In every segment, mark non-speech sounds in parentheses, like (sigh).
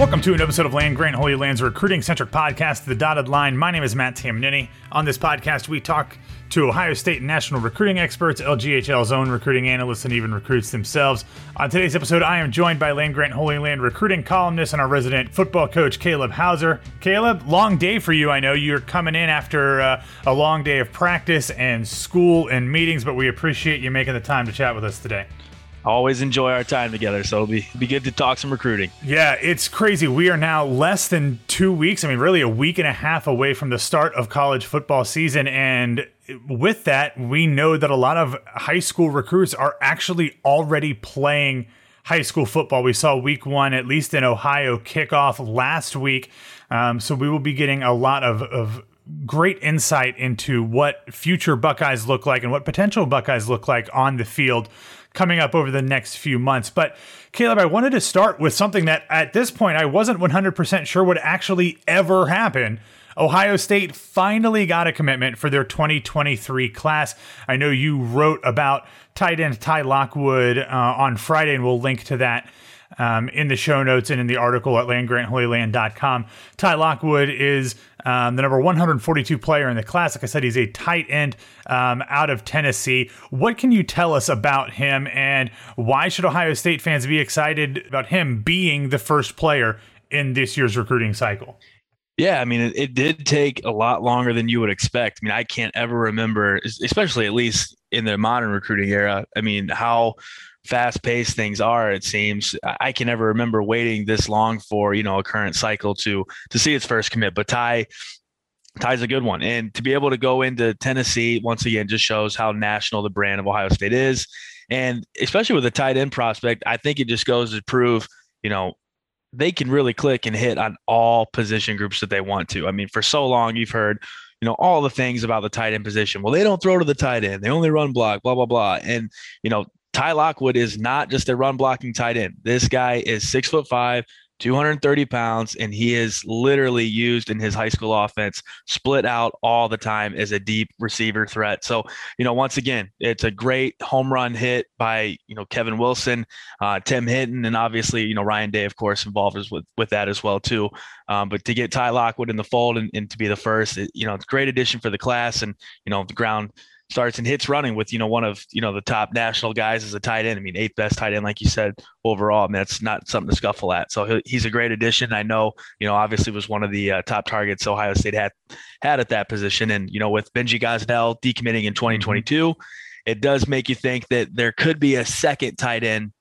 Welcome to an episode of Land Grant Holy Land's recruiting centric podcast, The Dotted Line. My name is Matt Tamanini. On this podcast, we talk to Ohio State national recruiting experts, LGHL's own recruiting analysts, and even recruits themselves. On today's episode, I am joined by Land Grant Holy Land recruiting columnist and our resident football coach, Caleb Hauser. Caleb, long day for you. I know you're coming in after uh, a long day of practice and school and meetings, but we appreciate you making the time to chat with us today always enjoy our time together. So it'll be be good to talk some recruiting. Yeah, it's crazy. We are now less than two weeks. I mean, really a week and a half away from the start of college football season, and with that, we know that a lot of high school recruits are actually already playing high school football. We saw week one, at least in Ohio, kickoff last week. Um, so we will be getting a lot of, of great insight into what future Buckeyes look like and what potential Buckeyes look like on the field coming up over the next few months. But Caleb, I wanted to start with something that at this point I wasn't 100% sure would actually ever happen. Ohio State finally got a commitment for their 2023 class. I know you wrote about tight end Ty Lockwood uh, on Friday, and we'll link to that um, in the show notes and in the article at landgrantholyland.com. Ty Lockwood is um, the number 142 player in the class. Like I said, he's a tight end um, out of Tennessee. What can you tell us about him, and why should Ohio State fans be excited about him being the first player in this year's recruiting cycle? Yeah, I mean, it, it, did take a lot longer than you would expect. I mean, I can't ever remember, especially at least in the modern recruiting era. I mean, how fast paced things are it seems. I can never remember waiting this long for you know a current cycle to to see its first commit but ty ty's a good one. And to be able to go into tennessee once again just shows how national the brand of ohio state is. And especially with a tight end prospect i think it just goes to prove you know they can really click and hit on all position groups that they want to. I mean for so long you've heard you know all the things about the tight end position. Well they don't throw to the tight end. They only run block blah blah blah. And you know Ty Lockwood is not just a run blocking tight end. This guy is six foot five, 230 pounds, and he is literally used in his high school offense, split out all the time as a deep receiver threat. So, you know, once again, it's a great home run hit by, you know, Kevin Wilson, uh, Tim Hinton, and obviously, you know, Ryan Day, of course, involved with, with that as well, too. Um, but to get Ty Lockwood in the fold and, and to be the first, it, you know, it's a great addition for the class and, you know, the ground starts and hits running with you know one of you know the top national guys as a tight end. I mean, eighth best tight end, like you said, overall. I mean, that's not something to scuffle at. So he's a great addition. I know you know obviously was one of the uh, top targets Ohio State had had at that position, and you know with Benji Gosnell decommitting in 2022, mm-hmm. it does make you think that there could be a second tight end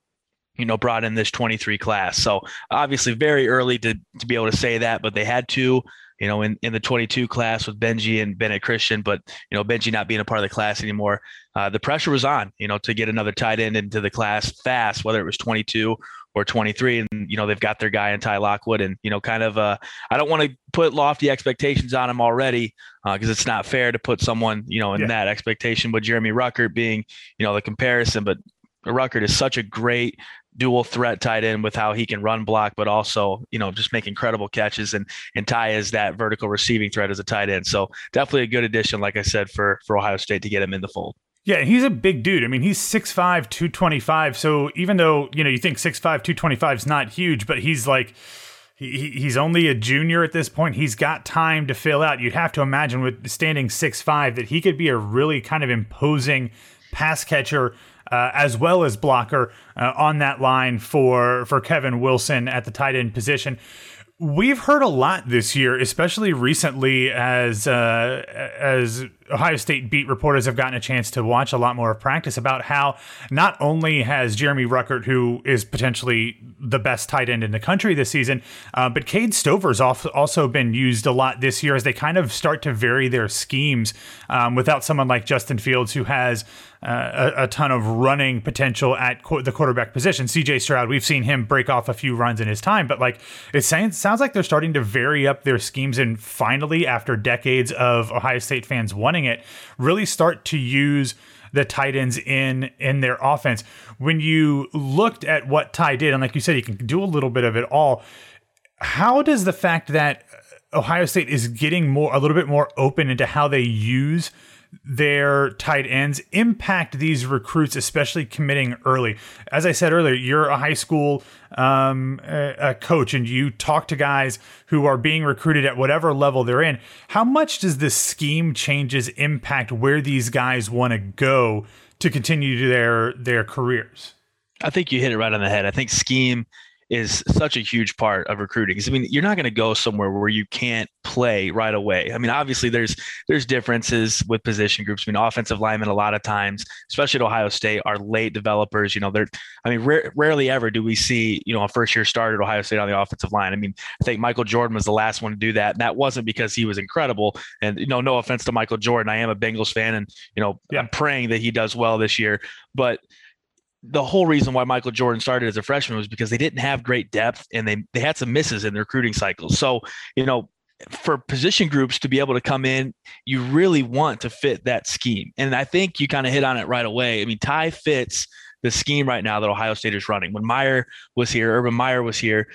you know, brought in this 23 class. So obviously very early to, to be able to say that, but they had to, you know, in, in the 22 class with Benji and Bennett Christian, but, you know, Benji not being a part of the class anymore, uh, the pressure was on, you know, to get another tight end into the class fast, whether it was 22 or 23 and you know they've got their guy in Ty Lockwood and you know kind of uh I don't want to put lofty expectations on him already because uh, it's not fair to put someone you know in yeah. that expectation but Jeremy Ruckert being you know the comparison but Ruckert is such a great dual threat tight end with how he can run block, but also, you know, just make incredible catches and and Ty is that vertical receiving threat as a tight end. So definitely a good addition, like I said, for for Ohio State to get him in the fold. Yeah, he's a big dude. I mean, he's 6'5, 225. So even though, you know, you think 6'5, 225 is not huge, but he's like he, he's only a junior at this point. He's got time to fill out. You'd have to imagine with standing 6'5 that he could be a really kind of imposing pass catcher uh, as well as blocker uh, on that line for for Kevin Wilson at the tight end position. We've heard a lot this year, especially recently, as uh, as Ohio State beat reporters have gotten a chance to watch a lot more of practice about how not only has Jeremy Ruckert, who is potentially the best tight end in the country this season, uh, but Cade Stover's also been used a lot this year as they kind of start to vary their schemes um, without someone like Justin Fields, who has uh, a, a, ton of running potential at the quarterback position. CJ Stroud, we've seen him break off a few runs in his time, but like it sounds, sounds like they're starting to vary up their schemes and finally, after decades of Ohio State fans wanting it, really start to use the tight ends in in their offense. When you looked at what Ty did, and like you said, he can do a little bit of it all. How does the fact that Ohio State is getting more a little bit more open into how they use their tight ends impact these recruits, especially committing early. As I said earlier, you're a high school um, a, coach and you talk to guys who are being recruited at whatever level they're in. How much does the scheme changes impact where these guys want to go to continue their their careers? I think you hit it right on the head. I think scheme is such a huge part of recruiting. Because I mean, you're not going to go somewhere where you can't play right away. I mean, obviously there's there's differences with position groups. I mean, offensive linemen a lot of times, especially at Ohio State, are late developers. You know, they're I mean, rarely ever do we see you know a first year starter at Ohio State on the offensive line. I mean, I think Michael Jordan was the last one to do that, and that wasn't because he was incredible. And you know, no offense to Michael Jordan, I am a Bengals fan, and you know, yeah. I'm praying that he does well this year, but the whole reason why Michael Jordan started as a freshman was because they didn't have great depth and they they had some misses in the recruiting cycle. So, you know, for position groups to be able to come in, you really want to fit that scheme. And I think you kind of hit on it right away. I mean, Ty fits the scheme right now that Ohio State is running. When Meyer was here, Urban Meyer was here,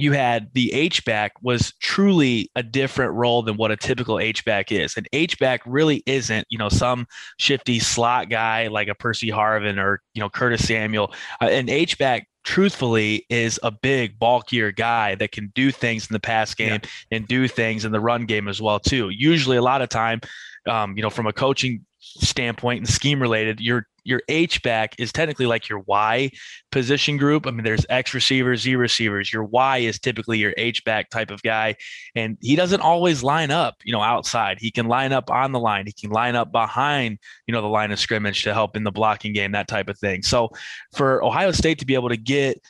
you had the H back was truly a different role than what a typical H back is. An H back really isn't, you know, some shifty slot guy like a Percy Harvin or you know Curtis Samuel. Uh, an H back truthfully is a big bulkier guy that can do things in the pass game yeah. and do things in the run game as well too usually a lot of time um, you know from a coaching standpoint and scheme related, your your H back is technically like your Y position group. I mean, there's X receivers, Z receivers. Your Y is typically your H back type of guy, and he doesn't always line up, you know, outside. He can line up on the line. He can line up behind, you know, the line of scrimmage to help in the blocking game, that type of thing. So, for Ohio State to be able to get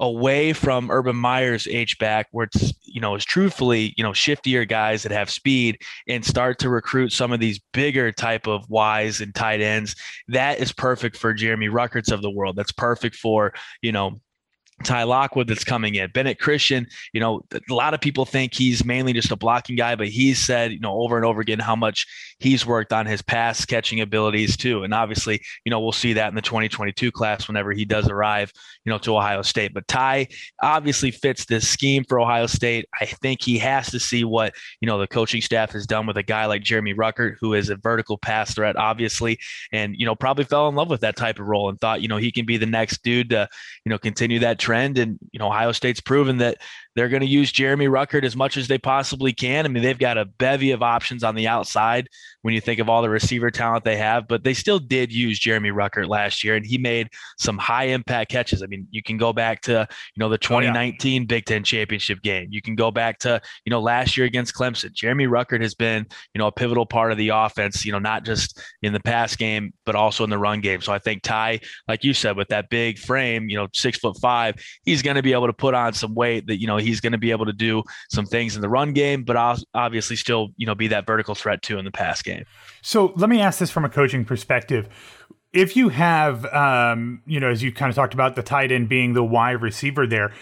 away from Urban Meyer's H back, where it's you know is truthfully you know shiftier guys that have speed, and start to recruit some of these bigger type of Ys and tight ends. That is perfect for Jeremy Ruckerts of the world. That's perfect for you know Ty Lockwood that's coming in. Bennett Christian, you know, a lot of people think he's mainly just a blocking guy, but he's said, you know, over and over again how much he's worked on his pass catching abilities too. And obviously, you know, we'll see that in the 2022 class whenever he does arrive, you know, to Ohio State. But Ty obviously fits this scheme for Ohio State. I think he has to see what, you know, the coaching staff has done with a guy like Jeremy Ruckert, who is a vertical pass threat, obviously, and, you know, probably fell in love with that type of role and thought, you know, he can be the next dude to, you know, continue that trend. And, you know, Ohio State's proven that they're going to use Jeremy Ruckert as much as they possibly can. I mean, they've got a bevy of options on the outside when you think of all the receiver talent they have, but they still did use Jeremy Ruckert last year, and he made some high impact catches. I mean, you can go back to you know the 2019 oh, yeah. Big Ten championship game. You can go back to you know last year against Clemson. Jeremy Ruckert has been you know a pivotal part of the offense. You know, not just in the pass game, but also in the run game. So I think Ty, like you said, with that big frame, you know, six foot five, he's going to be able to put on some weight that you know he's going to be able to do some things in the run game, but obviously still, you know, be that vertical threat too in the pass game. So let me ask this from a coaching perspective. If you have, um, you know, as you kind of talked about the tight end being the wide receiver there,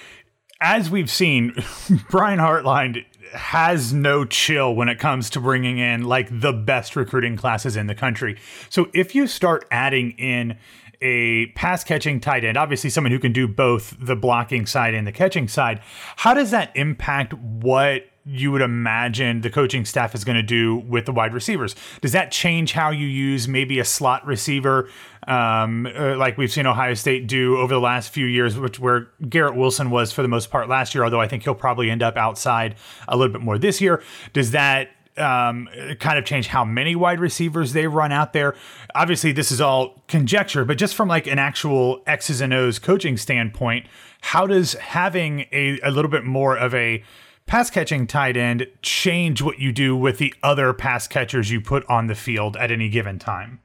as we've seen, (laughs) Brian Hartline has no chill when it comes to bringing in like the best recruiting classes in the country. So if you start adding in a pass catching tight end, obviously someone who can do both the blocking side and the catching side, how does that impact what you would imagine the coaching staff is going to do with the wide receivers. Does that change how you use maybe a slot receiver, um, uh, like we've seen Ohio State do over the last few years, which where Garrett Wilson was for the most part last year, although I think he'll probably end up outside a little bit more this year. Does that um, kind of change how many wide receivers they run out there. Obviously, this is all conjecture, but just from like an actual X's and O's coaching standpoint, how does having a, a little bit more of a pass catching tight end change what you do with the other pass catchers you put on the field at any given time?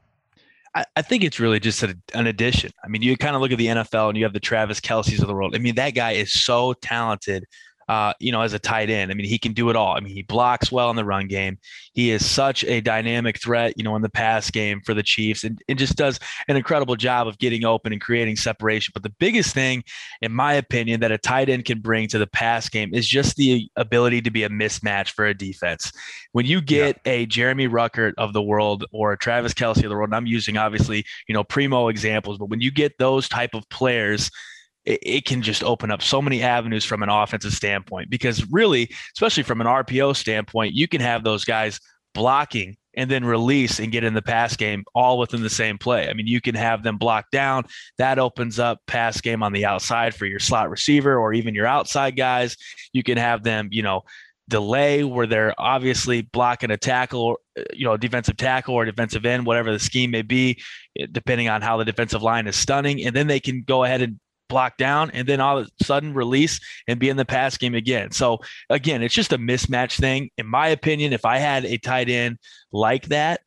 I, think it's really just a, an addition. I mean, you kind of look at the NFL and you have the Travis Kelce's of the world. I mean, that guy is so talented uh, you know, as a tight end. I mean, he can do it all. I mean, he blocks well in the run game. He is such a dynamic threat, you know, in the pass game for the Chiefs and, and just does an incredible job of getting open and creating separation. But the biggest thing, in my opinion, that a tight end can bring to the pass game is just the ability to be a mismatch for a defense. When you get yeah. a Jeremy Ruckert of the world or a Travis Kelce of the world, and I'm using obviously, you know, primo examples, but when you get those type of players – it, it can just open up so many avenues from an offensive standpoint because really, especially from an RPO standpoint, you can have those guys blocking and then release and get in the pass game all within the same play. I mean, you can have them block down. That opens up pass game on the outside for your slot receiver or even your outside guys. You can have them, you know, delay where they're obviously blocking a tackle, you know, defensive tackle or defensive end, whatever the scheme may be, eh, depending on how the defensive line is stunning. And then they can go ahead and block down and then all of a sudden release and be in the pass game again. So again, it's just a mismatch thing. In my opinion, if I had a tight end like that,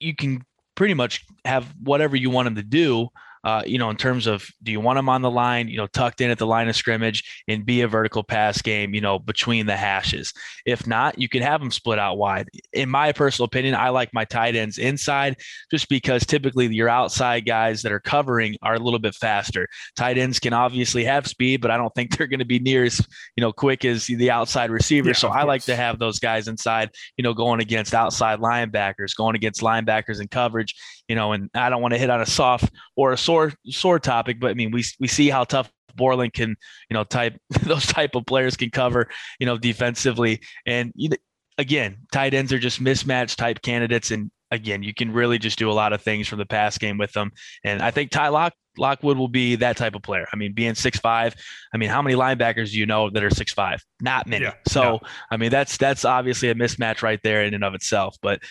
you can pretty much have whatever you want him to do uh, you know, in terms of do you want them on the line, you know, tucked in at the line of scrimmage and be a vertical pass game, you know, between the hashes. If not, you can have them split out wide. In my personal opinion, I like my tight ends inside just because typically your outside guys that are covering are a little bit faster. Tight ends can obviously have speed, but I don't think (laughs) they're going to be near as, you know, quick as the outside receiver. Yeah, so I like to have those guys inside, you know, going against outside linebackers, going against linebackers in coverage, you know, and I don't want to hit on a soft or a sore sore topic, but I mean, we we see how tough Borland can, you know, type (laughs) those type of players can cover, you know, defensively. And you know, again, tight ends are just mismatch type candidates, and again, you can really just do a lot of things from the pass game with them. And I think Ty Lock Lockwood will be that type of player. I mean, being six five. I mean, how many linebackers do you know that are six five? Not many. Yeah, so no. I mean, that's that's obviously a mismatch right there in and of itself. But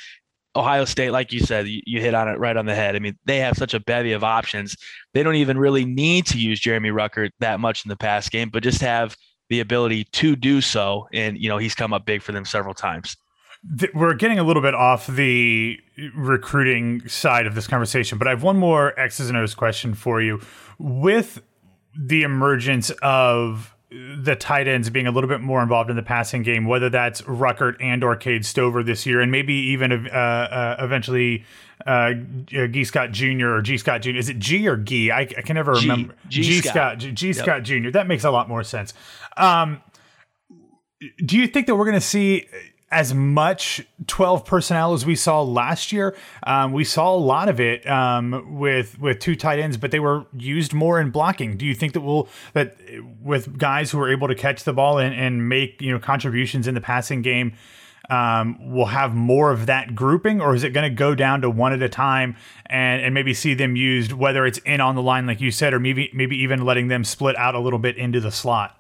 Ohio State, like you said, you, you, hit on it right on the head. I mean, they have such a bevy of options. They don't even really need to use Jeremy Ruckert that much in the pass game, but just have the ability to do so. And, you know, he's come up big for them several times. We're getting a little bit off the recruiting side of this conversation, but I have one more X's and O's question for you. With the emergence of the tight ends being a little bit more involved in the passing game, whether that's Ruckert and or Cade Stover this year, and maybe even uh, uh, eventually uh, G. Scott Jr. or G. Scott Jr. Is it G or G? I, I can never G. remember. G. G. Scott. G. G. Scott yep. Jr. That makes a lot more sense. Um, do you think that we're going to see as much 12 personnel as we saw last year. Um, we saw a lot of it um, with with two tight ends, but they were used more in blocking. Do you think that we'll that with guys who are able to catch the ball and, and make you know contributions in the passing game, um, we'll have more of that grouping, or is it going to go down to one at a time and and maybe see them used whether it's in on the line like you said, or maybe maybe even letting them split out a little bit into the slot?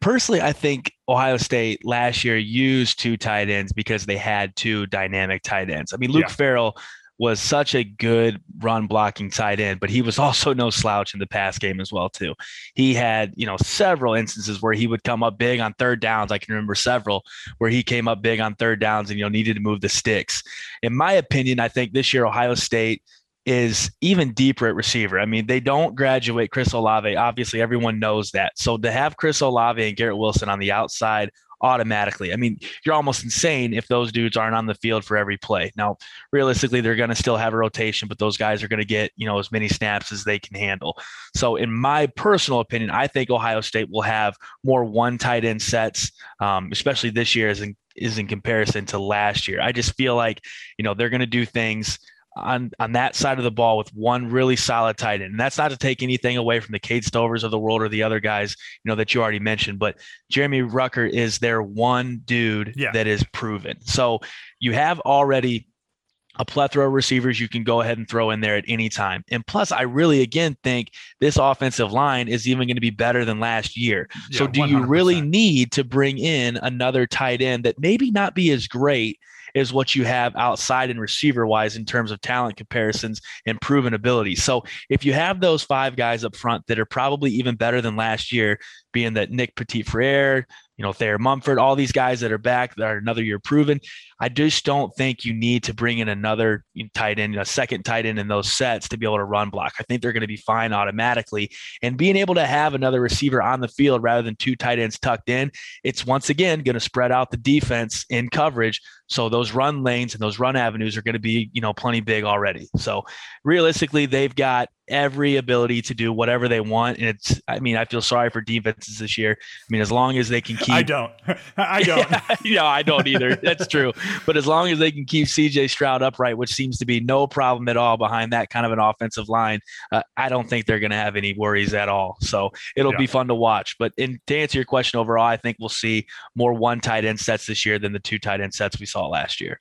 Personally, I think Ohio State last year used two tight ends because they had two dynamic tight ends. I mean, Luke yeah. Farrell was such a good run blocking tight end, but he was (laughs) also no slouch in the pass game as well too. He had, you know, several instances where he would come up big on third downs. I can remember several where he came up big on third downs and you know needed to move the sticks. In my opinion, I think this year Ohio State is even deeper at receiver. I mean, they don't graduate Chris Olave. Obviously, everyone knows that. So to have Chris Olave and Garrett Wilson on the outside automatically. I mean, you're almost insane if those dudes aren't on the field for every play. Now, realistically, they're going to still have a rotation, but those guys are going to get, you know, as many snaps as they can handle. So, in my personal opinion, I think Ohio State will have more one tight end sets, um, especially this year as in, is in comparison to last year. I just feel like, you know, they're going to do things on on that side of the ball with one really solid tight end. And that's not to take anything away from the Cade Stovers of the world or the other guys, you know, that you already mentioned, but Jeremy Ruckert is their one dude yeah. that is proven. So you have already a plethora of receivers you can go ahead and throw in there at any time. And plus, I really again think this offensive line is even going to be better than last year. Yeah, so, do 100%. you really need to bring in another tight end that maybe not be as great is what you have outside and receiver wise in terms of talent comparisons and proven ability. So if you have those five guys up front that are probably even better than last year, being that Nick Petit Frere, you know, Thayer Munford, all these guys that are back that are another year proven. I just don't think you need to bring in another tight end, a second tight end in those sets to be able to run block. I think they're going to be fine automatically. And being able to have another receiver on the field rather than two tight ends tucked in, it's once again going to spread out the defense in coverage. So those run lanes and those run avenues are going to be, you know, plenty big already. So realistically, they've got every ability to do whatever they want. And it's, I mean, I feel sorry for defenses this year. I mean, as long as they can keep. (laughs) I (laughs) don't. I don't. no, I don't either. That's true. But as long as they can keep CJ Stroud upright, which seems to be no problem at all behind that kind of an offensive line, uh, I don't think they're going to have any worries at all. So it'll yeah. be fun to watch. But in, to answer your question overall, I think we'll see more one tight end sets this year than the two tight end sets we saw last year.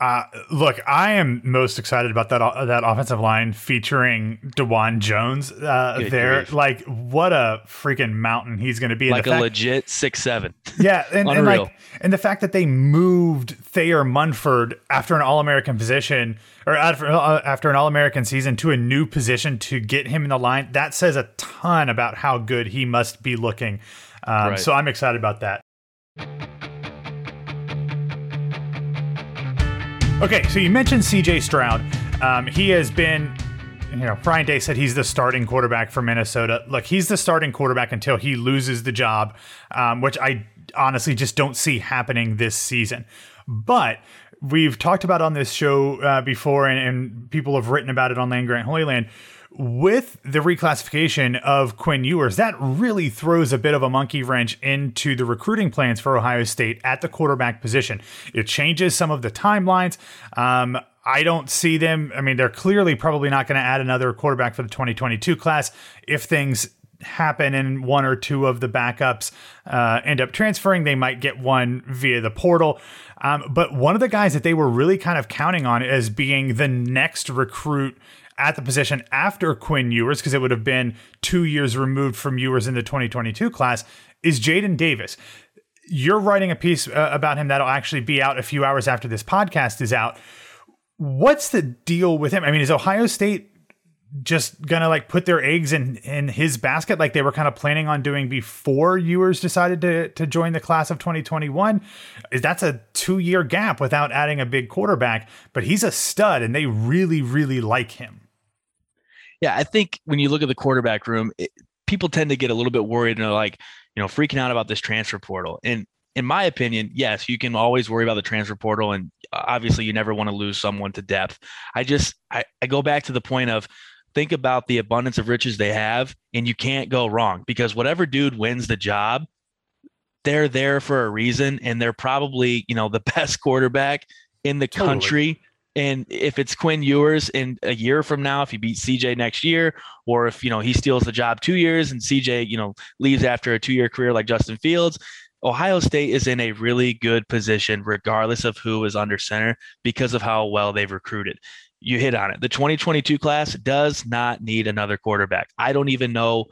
Uh, look, I am most excited about that uh, that offensive line featuring Dawand Jones uh, there. Grief. Like, what a freaking mountain he's going to be! Like a fact, legit six seven. (laughs) Yeah, and, and, like, and the fact that they moved Thayer Munford after an All American position or after, uh, after an All American season to a new position to get him in the line that says a ton about how good he must be looking. Um, right. So I'm excited about that. Okay, so you mentioned CJ Stroud. Um, he has been, you know, Ryan Day said he's the starting quarterback for Minnesota. Look, he's the starting quarterback until he loses the job, um, which I honestly just don't see happening this season. But we've talked about on this show uh, before, and, and, people have written about it on Land Grant Holy Land with the reclassification of Quinn Ewers, that really throws a bit of a monkey wrench into the recruiting plans for Ohio State at the quarterback position. It changes some of the timelines. Um, I don't see them. I mean, they're clearly probably not going to add another quarterback for the 2022 class if things happen and one or two of the backups uh, end up transferring. They might get one via the portal. Um, but one of the guys that they were really kind of counting on as being the next recruit at the position after Quinn Ewers, because it would have been two years removed from Ewers in the 2022 class, is Jadyn Davis. You're writing a piece uh, about him that'll actually be out a few hours after this podcast is out. What's the deal with him? I mean, is Ohio State just gonna like put their eggs in in his basket like they were kind of planning on doing before Ewers decided to to join the class of 2021 is that's a 2 year gap without adding a big quarterback but he's a stud and they really really like him yeah, I think when you look at the quarterback room, it, people tend to get a little bit worried and are like, you know, freaking out about this transfer portal. And in my opinion, yes, you can always worry about the transfer portal, and obviously, you never want to lose someone to depth. I just, I, I go back to the point of think about the abundance of riches they have, and you can't go wrong because whatever dude wins the job, they're there for a reason, and they're probably, you know, the (laughs) best quarterback in the totally. country and if it's Quinn Ewers in a year from now, if he beats CJ next year, or if you know he steals the job two years and CJ you know leaves after a two-year career like Justin Fields, Ohio State is in a really good position regardless of who is under center because of how well they've recruited. You hit on it. The 2022 class does not need another quarterback. I don't even know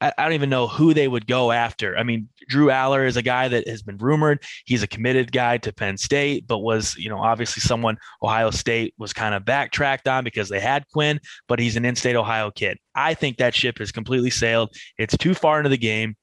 I, I don't even know who they would go after. I mean, Drew Allar is a guy that has been rumored. He's a committed guy to Penn State, but was, you know, obviously someone Ohio State was kind of backtracked on because they had Quinn, but he's an in state Ohio kid. I think that ship has completely sailed. It's too far into the game.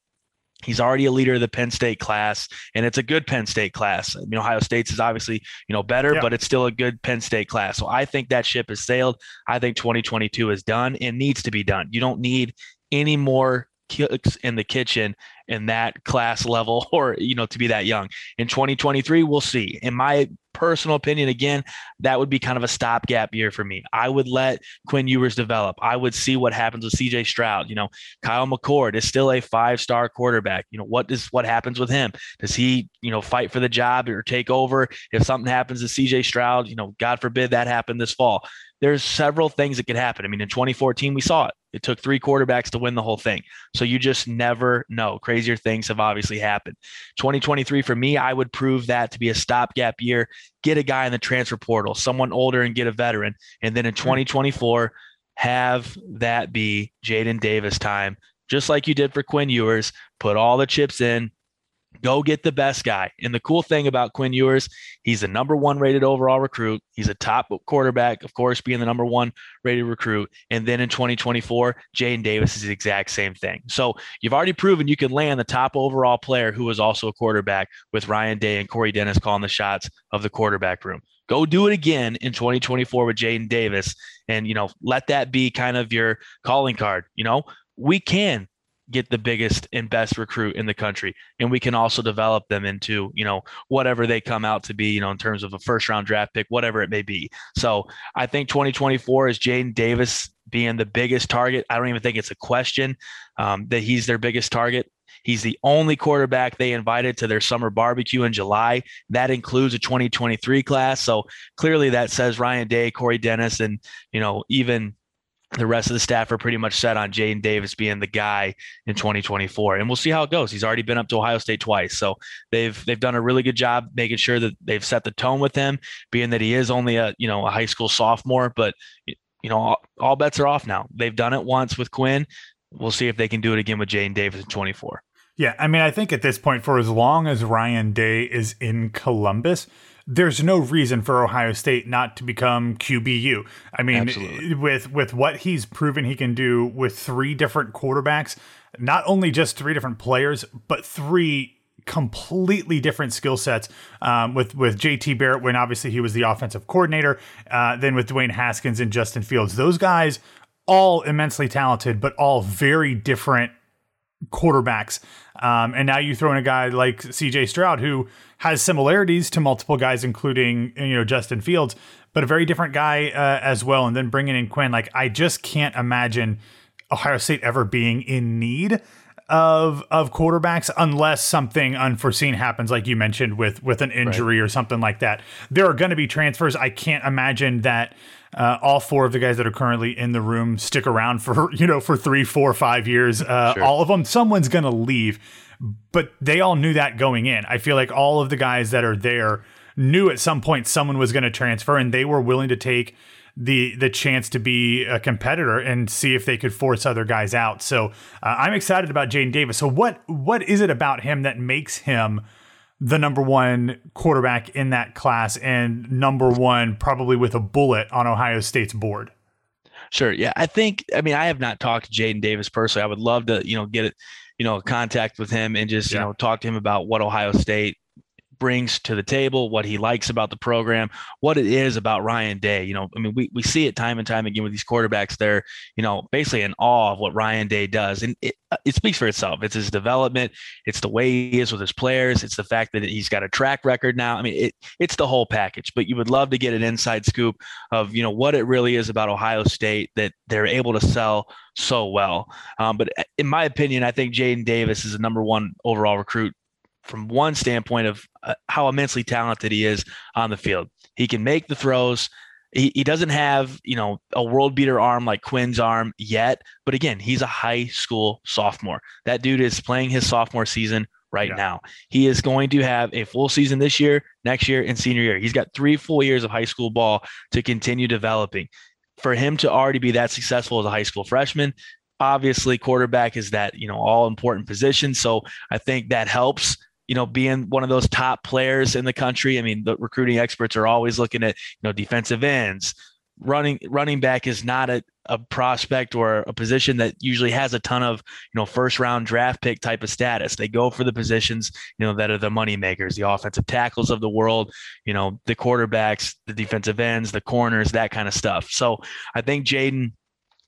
He's already a leader of the Penn State class, and it's a good Penn State class. I mean, Ohio State's is obviously you know better, yeah. but it's still a good Penn State class. So I think that ship has sailed. I think 2022 is done and needs to be done. You don't need any more cooks in the kitchen in that class level (laughs) or you know to be that young. In 2023 we'll see. In my personal opinion again that would be kind of a stopgap year for me. I would let quinn ewers develop. I would see what happens with cj stroud. You know kyle mccord is still a five star quarterback. You know what is what happens with him? Does he you know fight for the job or take over? If something happens to cj stroud you know god forbid that happened this fall there's several things that could happen. I mean, in 2014, we saw it. It took three quarterbacks to win the whole thing. So you just never know. Crazier things have obviously happened. 2023, for me, I would prove that to be a stopgap year. Get a guy in the transfer portal, someone older, and get a veteran. And then in hmm. 2024, have that be Jadyn Davis time, just like you did for Quinn Ewers. Put all the chips in, Go get the best guy. And the cool thing about Quinn Ewers, he's the number one rated overall recruit. He's a top quarterback, of course, being the number one rated recruit. And then in 2024, Jadyn Davis is the exact same thing. So you've already proven you can land the top overall player who is also a quarterback with Ryan Day and Corey Dennis calling the shots of the quarterback room. Go do it again in 2024 with Jadyn Davis. And, you know, let that be kind of your calling card. You know, we can get the biggest and best recruit in the country and we can also develop them into you know whatever they come out to be you know in terms of a first round draft pick whatever it may be so i think 2024 is jadyn davis being the biggest target i don't even think it's a question um, that he's their biggest target He's the only quarterback they invited to their summer barbecue in July. That includes a 2023 class. So clearly that says Ryan Day, Corey Dennis, and you know, even the rest of the staff are pretty much set on Jadyn Davis being the guy in 2024, and we'll see how it goes. He's already been up to Ohio State twice, so they've they've done a really good job making sure that they've set the tone with him, being that he is only a you know a high school sophomore, but you know all, all bets are off now. They've done it once with Quinn. We'll see if they can do it again with Jadyn Davis in 24. Yeah, I mean, I think at this point, for as long as Ryan Day is in Columbus, there's no reason for Ohio State not to become QBU. I mean, Absolutely. with with what he's proven he can do with three different quarterbacks, not only just three different players, but three completely different skill sets. Um, with with JT Barrett, when obviously he was the offensive coordinator, uh, then with Dwayne Haskins and Justin Fields, those guys all immensely talented, but all very different quarterbacks. Um, and now you throw in a guy like CJ Stroud, who has similarities to multiple guys, including you know Justin Fields, but a very different guy uh, as well. And then bringing in Quinn, like I just can't imagine Ohio State ever being in need of of quarterbacks unless something unforeseen happens like you mentioned with with an injury right. or something like that there are going to be transfers i can't imagine that uh, all four of the guys that are currently in the room stick around for (laughs) you know for three, four, five years. Uh, sure. All of them, someone's going to leave, but they all knew that going in. I feel like all of the guys that are there knew at some point someone was going to transfer, and they were willing to take the the chance to be a competitor and see if they could force other guys out. So uh, I'm excited about Jadyn Davis. So what what is it about him that makes him? the number one quarterback in that class and number one probably with a bullet on Ohio State's board. Sure. Yeah. I think, I mean, I have not talked to Jadyn Davis personally. I would love to, you know, get it, you know, contact with him and just, yeah. you know, talk to him about what Ohio State brings to the table, what he likes about the program, what it is about Ryan Day. You know, I mean, we, we see it time and time again with these quarterbacks. They're, you know, basically in awe of what Ryan Day does. And it, uh, it speaks for itself. It's his development. It's the way he is with his players. It's the fact that he's got a track record now. I mean, it, it's the whole package, but you would love to get an inside scoop of, you know, what it really is about Ohio State that they're able to sell so well. Um, but uh, in my opinion, I think Jadyn Davis is a number one overall recruit from one standpoint of uh, how immensely talented he is on the field. He can make the throws. He, he doesn't have, you know, a world beater arm like Quinn's arm yet. But again, he's a high school sophomore. That dude is playing his sophomore season right yeah. now. He is going to have a full season this year, next year, and senior year. He's got three full years of high school ball to continue developing. For him to already be that successful as a high school freshman, obviously quarterback is that you know all important position so i think that helps you know being one of those top players in the country. I mean the recruiting experts are always looking at you know defensive ends. Running running back is not a, a prospect or a position that usually has a ton of you know first round draft pick type of status. They go for the positions you know that are the money makers the offensive tackles of the world you know the quarterbacks the defensive ends the corners that kind of stuff. So i think jadyn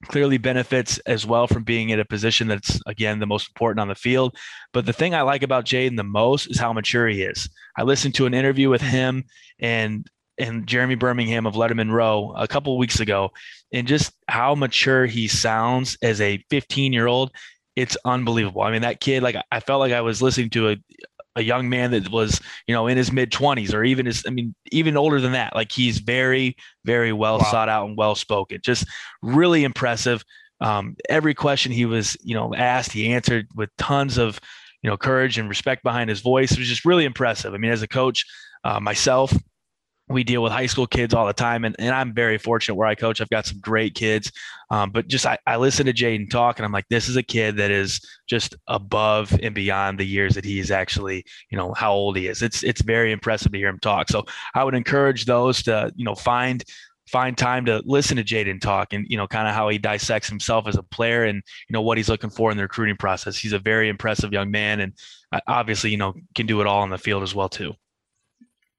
clearly benefits as well from being in a position that's again the most important on the field. But the thing I like about Jadyn the most is how mature he is. I listened to an interview with him and and Jeremy Birmingham of Letterman Row a couple weeks ago, and just how mature he sounds as a 15 year old. It's unbelievable. I mean, that kid, like I felt like I was listening to a, a young man that was, you know, in his mid 20s or even his, I mean, even older than that. Like he's very, very well wow. sought out and well spoken. Just really impressive. Um, every question he was, you know, asked, he answered with tons of, you know, courage and respect behind his voice. It was just really impressive. I mean, as a coach, uh, myself, we deal with high school kids all the time and, and i'm very fortunate where i coach. I've got some great kids um, but just I, I listen to jadyn talk and i'm like this is a kid that is just above and beyond the years that he's actually you know how old he is. It's it's very impressive to hear him talk. So i would encourage those to you know find find time to listen to jadyn talk and you know kind of how he dissects himself as a player and you know what he's looking for in the recruiting process. He's a very impressive young man and uh, obviously you know can do it all on the field as well too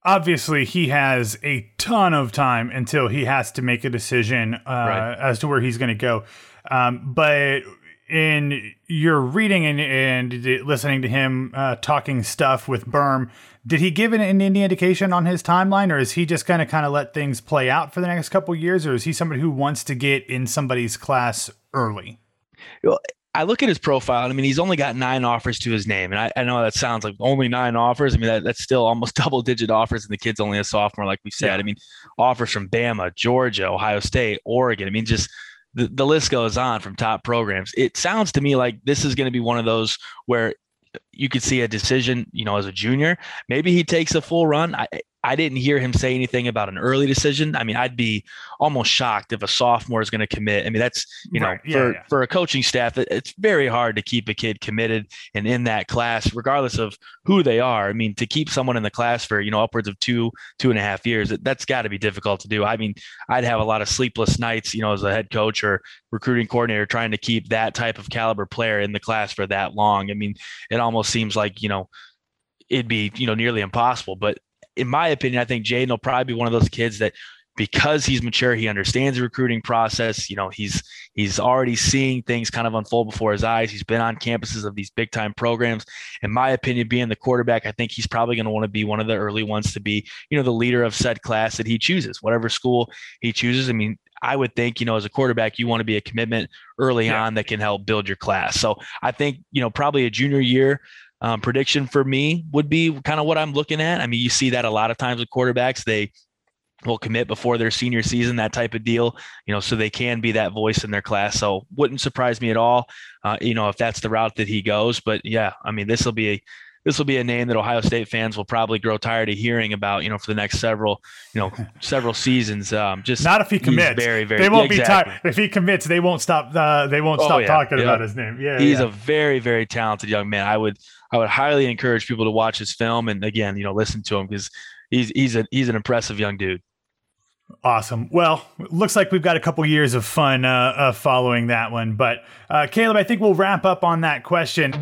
obviously he has a ton of time until he has to make a decision uh, right. as to where he's going to go. Um, but in your reading and, and listening to him uh, talking stuff with Berm, did he give an, any indication on his timeline, or is he just going to kind of let things play out for the next couple years, or is he somebody who wants to get in somebody's class early? Well, I look at his profile. I mean, he's only got nine offers to his name, and I, I know that sounds like only nine offers. I mean, that, that's still almost (laughs) double digit offers, and the kid's only a sophomore, like we said. Yeah. I mean, offers from Bama, Georgia, Ohio State, Oregon. I mean, just the, the list goes on from top programs. It sounds to me like this is going to be one of those where you could see a decision, you know, as a junior. Maybe he takes a full run. I, I didn't hear him say anything about an early decision. I mean, I'd be almost shocked if a sophomore is going to commit. I mean, that's you know, right. yeah, for, yeah. for a coaching staff, it's very hard to keep a kid committed and in that class, regardless of who they are. I mean, to keep someone in the class for you know upwards of two, two and a half years, that's got to be difficult to do. I mean, I'd have a lot of sleepless nights, you know, as a head coach or recruiting coordinator, trying to keep that type of caliber player in the class for that long. I mean, it almost seems like you know it'd be you know nearly impossible. But in my opinion, I think Jadyn will probably be one of those kids that because he's mature, he understands the recruiting process. You know, he's he's already seeing things kind of unfold before his eyes. He's been on campuses of these big time programs. In my opinion, being the quarterback, I think he's probably going to want to be one of the early ones to be, you know, the leader of said class that he chooses, whatever school he chooses. I mean, I would think, you know, as a quarterback, you want to be a commitment early yeah. on that can help build your class. So I think, you know, probably a junior year, um, prediction for me would be kind of what I'm looking at. I mean, you see that a lot of times with quarterbacks. They will commit before their senior season, that type of deal, you know, so they can be that voice in their class. So wouldn't surprise me at all, uh, you know, if that's the route that he goes. But yeah, I mean, this will be a this will be a name that Ohio State fans will probably grow tired of hearing about, you know, for the next several, you know, several seasons. Um, just not if he commits. Very, very. They won't yeah, exactly. be tired if he commits. They won't stop. Uh, they won't oh, stop yeah, talking yeah. about his name. Yeah, he's a very, very talented young man. I would, I would highly encourage people to watch his film and again, you know, listen to him because he's he's a he's an impressive young dude. Awesome. Well, looks like we've got a couple years of fun uh, uh, following that one. But uh, Caleb, I think we'll wrap up on that question.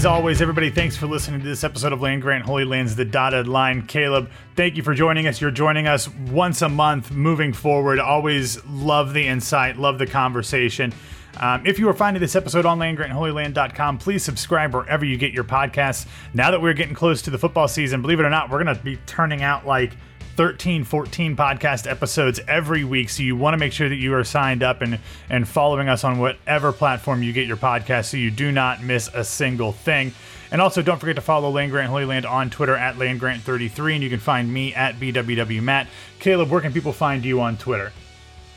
As always, everybody, thanks for listening to this episode of Land Grant Holy Lands, The Dotted Line. Caleb, thank you for joining us. You're joining us once a month moving forward. Always love the insight, love the conversation. Um, if you are finding this episode on landgrantholyland.com, please subscribe wherever you get your podcasts. Now that we're getting close to the football season, believe it or not, we're going to be turning out like – 13, 14 podcast episodes every week. So you want to make sure that you are signed up and, and following us on whatever platform you get your podcast so you do not miss a single thing. And also, don't forget to follow Land Grant Holy Land on Twitter at Land Grant Thirty Three, and you can find me at BWWMatt. Caleb, where can people find you on Twitter?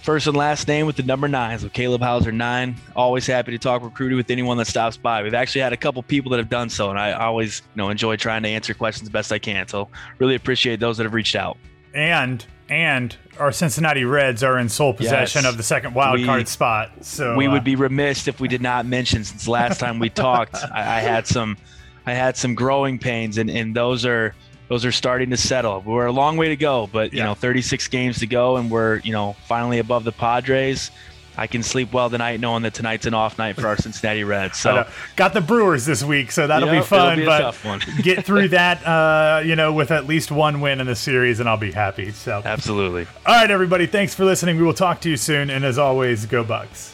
First and last name with the number nine. So Caleb Hauser nine. Always happy to talk recruiting with anyone that stops by. We've actually had a couple people that have done so, and I always you know enjoy trying to answer questions best I can. So really appreciate those that have reached out. And and our Cincinnati Reds are in sole possession Yes. of the second wild We- card spot. So we uh, would be remiss if we did not mention since last time we talked (laughs) I, I had some i had some growing pains and, and those are those are starting to settle we're a long way to go but you Yeah. know 36 games to go and we're you know finally above the padres i can sleep well tonight knowing that tonight's an off night for our (laughs) cincinnati reds so got the Brewers this week, so that'll be fun. be a but tough one. (laughs) get through that, uh, you know, with at least one win in the series, and I'll be happy. So, absolutely all right, everybody, thanks for listening. We will talk to you soon, and as always, go Bucks.